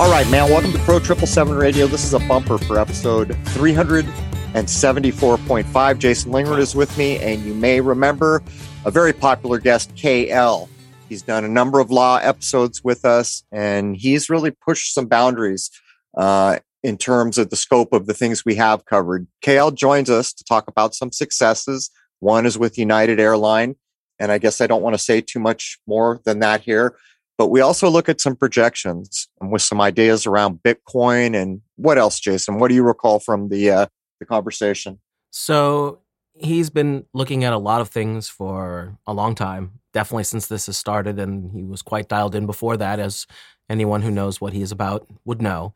All right, man. Welcome to Crow Triple Seven Radio. This is a bumper for episode 374.5. Jason Lingard is with me, and you may remember a very popular guest, KL. He's done a number of law episodes with us, and he's really pushed some boundaries uh, in terms of the scope of the things we have covered. KL joins us to talk about some successes. One is with United Airline, and I guess I don't want to say too much more than that here. But we also look at some projections with some ideas around Bitcoin and what else, Jason? What do you recall from the uh, the conversation? So he's been looking at a lot of things for a long time, definitely since this has started, and he was quite dialed in before that, as anyone who knows what he is about would know.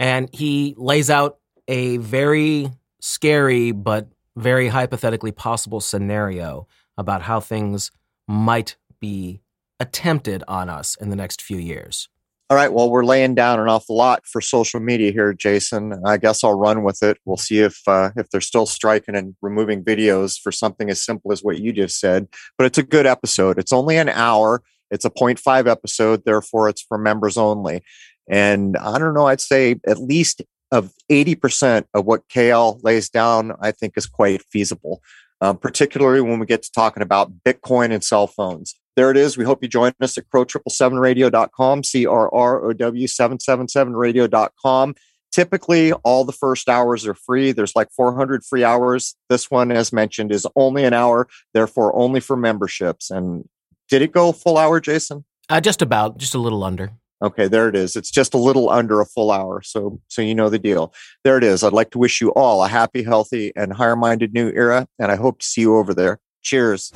And he lays out a very scary but very hypothetically possible scenario about how things might be attempted on us in the next few years? All right. Well, we're laying down an awful lot for social media here, Jason. I guess I'll run with it. We'll see if uh, if they're still striking and removing videos for something as simple as what you just said. But it's a good episode. It's only an hour. It's a 0.5 episode, therefore it's for members only. And I don't know. I'd say at least of 80% of what KL lays down, I think is quite feasible. Um, particularly when we get to talking about Bitcoin and cell phones there it is. We hope you join us at crow777radio.com, C R R O W 777radio.com. Typically, all the first hours are free. There's like 400 free hours. This one, as mentioned, is only an hour, therefore only for memberships. And did it go full hour, Jason? Uh, just about, just a little under. Okay, there it is. It's just a little under a full hour. So so you know the deal. There it is. I'd like to wish you all a happy, healthy, and higher-minded new era, and I hope to see you over there. Cheers.